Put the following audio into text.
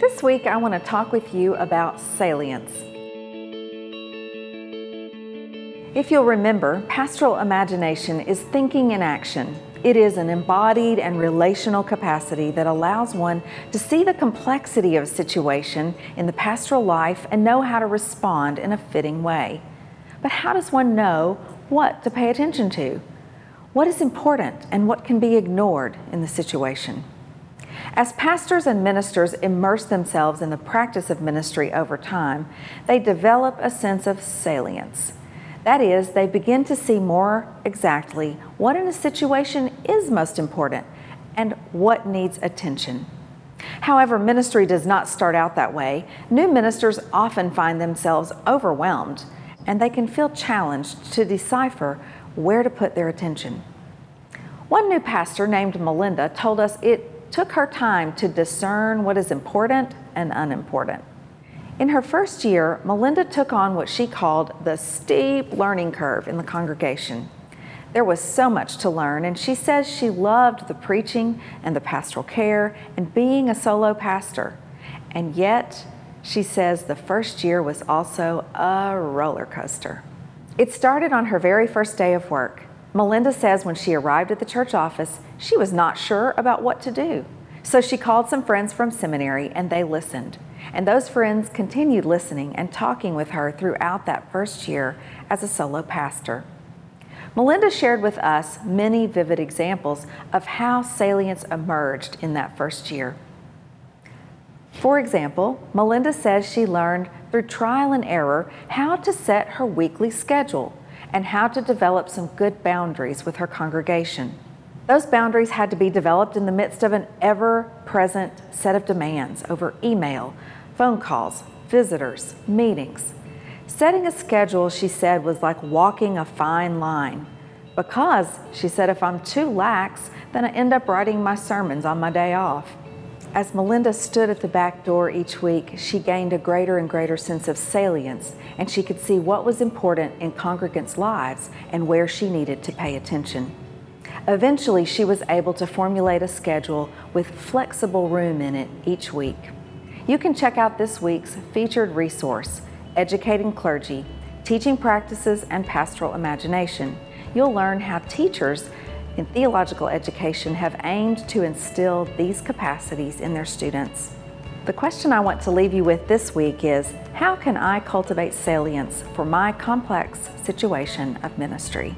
This week, I want to talk with you about salience. If you'll remember, pastoral imagination is thinking in action. It is an embodied and relational capacity that allows one to see the complexity of a situation in the pastoral life and know how to respond in a fitting way. But how does one know what to pay attention to? What is important and what can be ignored in the situation? As pastors and ministers immerse themselves in the practice of ministry over time, they develop a sense of salience. That is, they begin to see more exactly what in a situation is most important and what needs attention. However, ministry does not start out that way. New ministers often find themselves overwhelmed and they can feel challenged to decipher where to put their attention. One new pastor named Melinda told us it took her time to discern what is important and unimportant. In her first year, Melinda took on what she called the steep learning curve in the congregation. There was so much to learn, and she says she loved the preaching and the pastoral care and being a solo pastor. And yet, she says the first year was also a roller coaster. It started on her very first day of work. Melinda says when she arrived at the church office, she was not sure about what to do. So she called some friends from seminary and they listened. And those friends continued listening and talking with her throughout that first year as a solo pastor. Melinda shared with us many vivid examples of how salience emerged in that first year. For example, Melinda says she learned through trial and error how to set her weekly schedule and how to develop some good boundaries with her congregation. Those boundaries had to be developed in the midst of an ever present set of demands over email, phone calls, visitors, meetings. Setting a schedule, she said, was like walking a fine line. Because, she said, if I'm too lax, then I end up writing my sermons on my day off. As Melinda stood at the back door each week, she gained a greater and greater sense of salience, and she could see what was important in congregants' lives and where she needed to pay attention. Eventually, she was able to formulate a schedule with flexible room in it each week. You can check out this week's featured resource, Educating Clergy Teaching Practices and Pastoral Imagination. You'll learn how teachers in theological education have aimed to instill these capacities in their students. The question I want to leave you with this week is How can I cultivate salience for my complex situation of ministry?